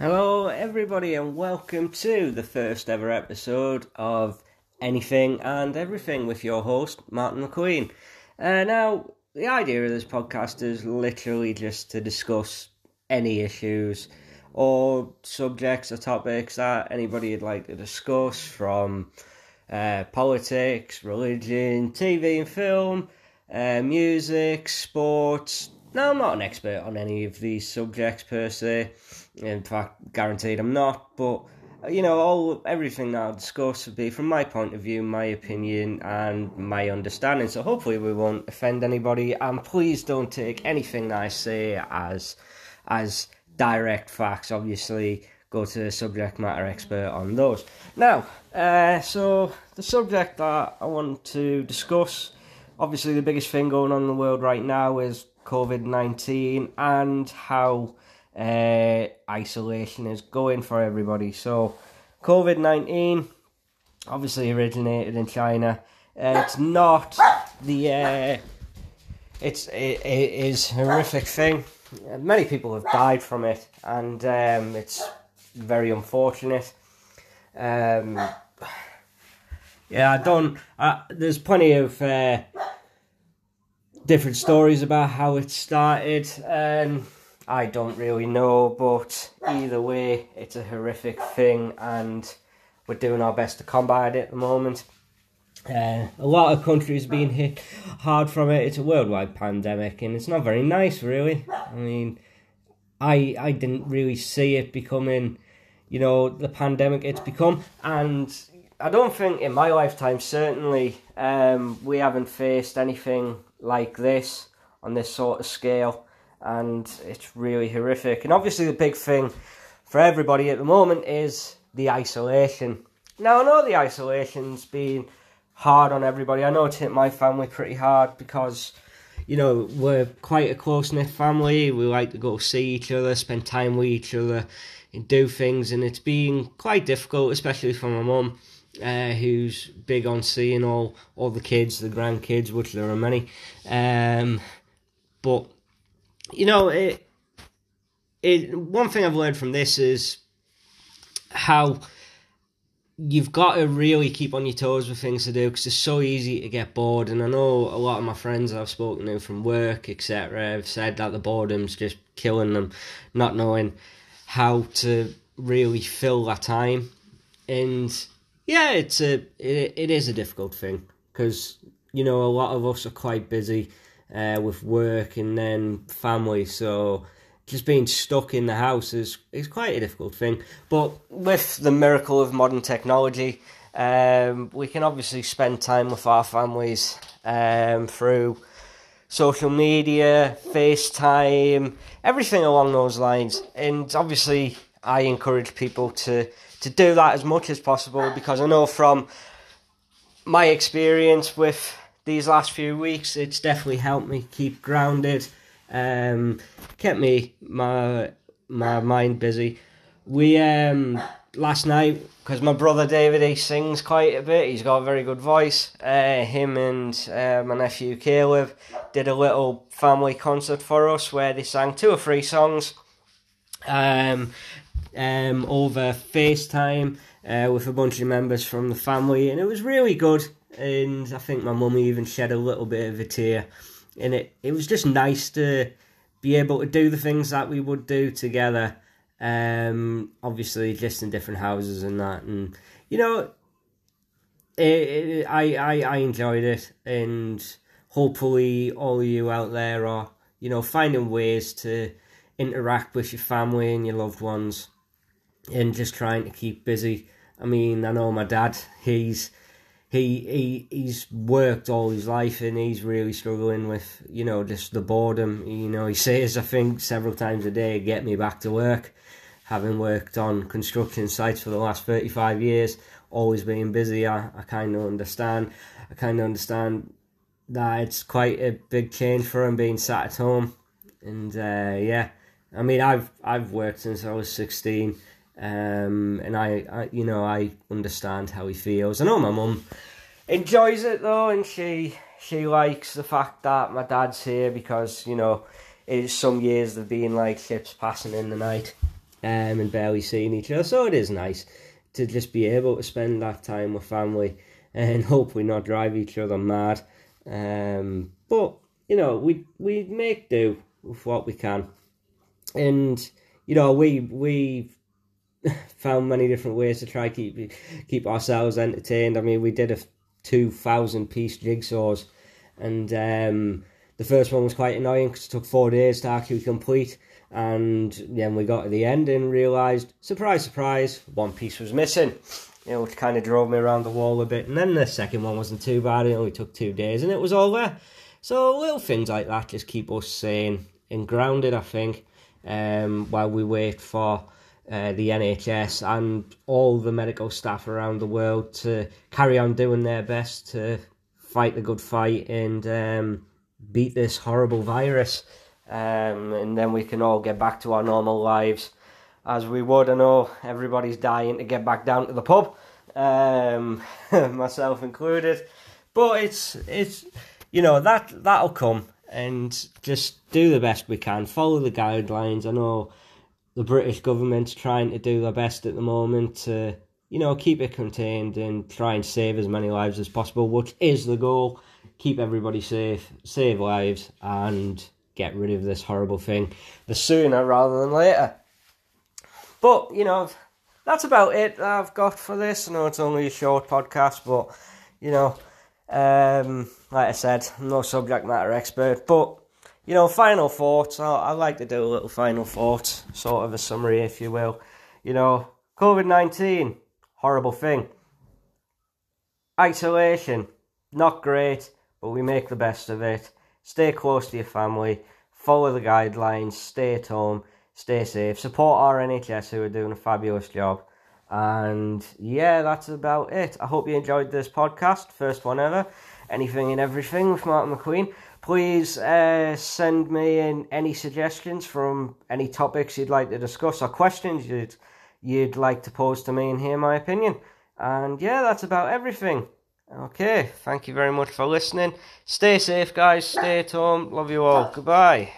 Hello, everybody, and welcome to the first ever episode of Anything and Everything with your host, Martin McQueen. Uh, now, the idea of this podcast is literally just to discuss any issues or subjects or topics that anybody would like to discuss from uh, politics, religion, TV and film, uh, music, sports. Now, I'm not an expert on any of these subjects per se. In fact, guaranteed I'm not. But you know, all everything that I'll discuss will be from my point of view, my opinion, and my understanding. So hopefully, we won't offend anybody. And please don't take anything that I say as as direct facts. Obviously, go to the subject matter expert on those. Now, uh, so the subject that I want to discuss, obviously, the biggest thing going on in the world right now is COVID nineteen and how uh, isolation is going for everybody. So, COVID 19 obviously originated in China. Uh, it's not the. Uh, it's it, it is horrific thing. Many people have died from it, and um, it's very unfortunate. Um, yeah, I don't. Uh, there's plenty of uh, different stories about how it started, and I don't really know, but either way, it's a horrific thing, and we're doing our best to combat it at the moment. Uh, a lot of countries being hit hard from it. It's a worldwide pandemic, and it's not very nice, really. I mean, I I didn't really see it becoming, you know, the pandemic it's become, and I don't think in my lifetime, certainly, um, we haven't faced anything like this on this sort of scale and it's really horrific. And obviously, the big thing for everybody at the moment is the isolation. Now, I know the isolation's been hard on everybody. I know it's hit my family pretty hard because, you know, we're quite a close knit family. We like to go see each other, spend time with each other, and do things. And it's been quite difficult, especially for my mum. Uh, who's big on seeing all all the kids, the grandkids, which there are many. Um, but you know, it, it, one thing I've learned from this is how you've got to really keep on your toes with things to do because it's so easy to get bored. And I know a lot of my friends I've spoken to from work, etc., have said that the boredom's just killing them, not knowing how to really fill that time. And yeah, it's a it, it is a difficult thing because you know a lot of us are quite busy uh, with work and then family. So just being stuck in the house is, is quite a difficult thing. But with the miracle of modern technology, um, we can obviously spend time with our families um, through social media, FaceTime, everything along those lines. And obviously, I encourage people to, to do that as much as possible because I know from my experience with these last few weeks, it's definitely helped me keep grounded, um, kept me my my mind busy. We um last night because my brother David he sings quite a bit. He's got a very good voice. Uh, him and uh, my nephew Caleb did a little family concert for us where they sang two or three songs. Um, um, over FaceTime uh, with a bunch of members from the family, and it was really good and I think my mum even shed a little bit of a tear. And it, it was just nice to be able to do the things that we would do together. Um, obviously, just in different houses and that, and you know, it, it, I, I I enjoyed it, and hopefully, all of you out there are you know finding ways to interact with your family and your loved ones, and just trying to keep busy. I mean, I know my dad; he's he he he's worked all his life and he's really struggling with you know just the boredom. You know, he says I think several times a day, "Get me back to work." Having worked on construction sites for the last thirty five years, always being busy, I, I kind of understand. I kind of understand that it's quite a big change for him being sat at home, and uh, yeah, I mean I've I've worked since I was sixteen um, and I, I, you know, I understand how he feels. I know my mum enjoys it though, and she she likes the fact that my dad's here because you know, it's some years they've been like ships passing in the night, um, and barely seeing each other. So it is nice to just be able to spend that time with family and hopefully not drive each other mad. Um, but you know, we we make do with what we can, and you know, we we found many different ways to try keep keep ourselves entertained. I mean, we did a two thousand piece jigsaws, and um, the first one was quite annoying because it took four days to actually complete. And then we got to the end and realised, surprise, surprise, one piece was missing. You know, which kind of drove me around the wall a bit. And then the second one wasn't too bad. It only took two days, and it was all there. So little things like that just keep us sane and grounded. I think um, while we wait for uh, the NHS and all the medical staff around the world to carry on doing their best to fight the good fight and um, beat this horrible virus. Um, and then we can all get back to our normal lives as we would. I know everybody's dying to get back down to the pub, um, myself included. But it's it's you know that that'll come and just do the best we can. Follow the guidelines. I know the British government's trying to do their best at the moment to you know keep it contained and try and save as many lives as possible, which is the goal. Keep everybody safe, save lives, and get rid of this horrible thing the sooner rather than later. But you know, that's about it I've got for this. I know it's only a short podcast, but you know, um, like I said, I'm no subject matter expert, but you know, final thoughts. I, I like to do a little final thoughts, sort of a summary, if you will. You know, COVID 19, horrible thing. Isolation, not great, but we make the best of it. Stay close to your family, follow the guidelines, stay at home, stay safe, support our NHS who are doing a fabulous job. And yeah, that's about it. I hope you enjoyed this podcast, first one ever. Anything and everything with Martin McQueen. Please uh, send me in any suggestions from any topics you'd like to discuss or questions you'd you'd like to pose to me and hear my opinion. And yeah, that's about everything. Okay, thank you very much for listening. Stay safe, guys. Stay at home. Love you all. Goodbye.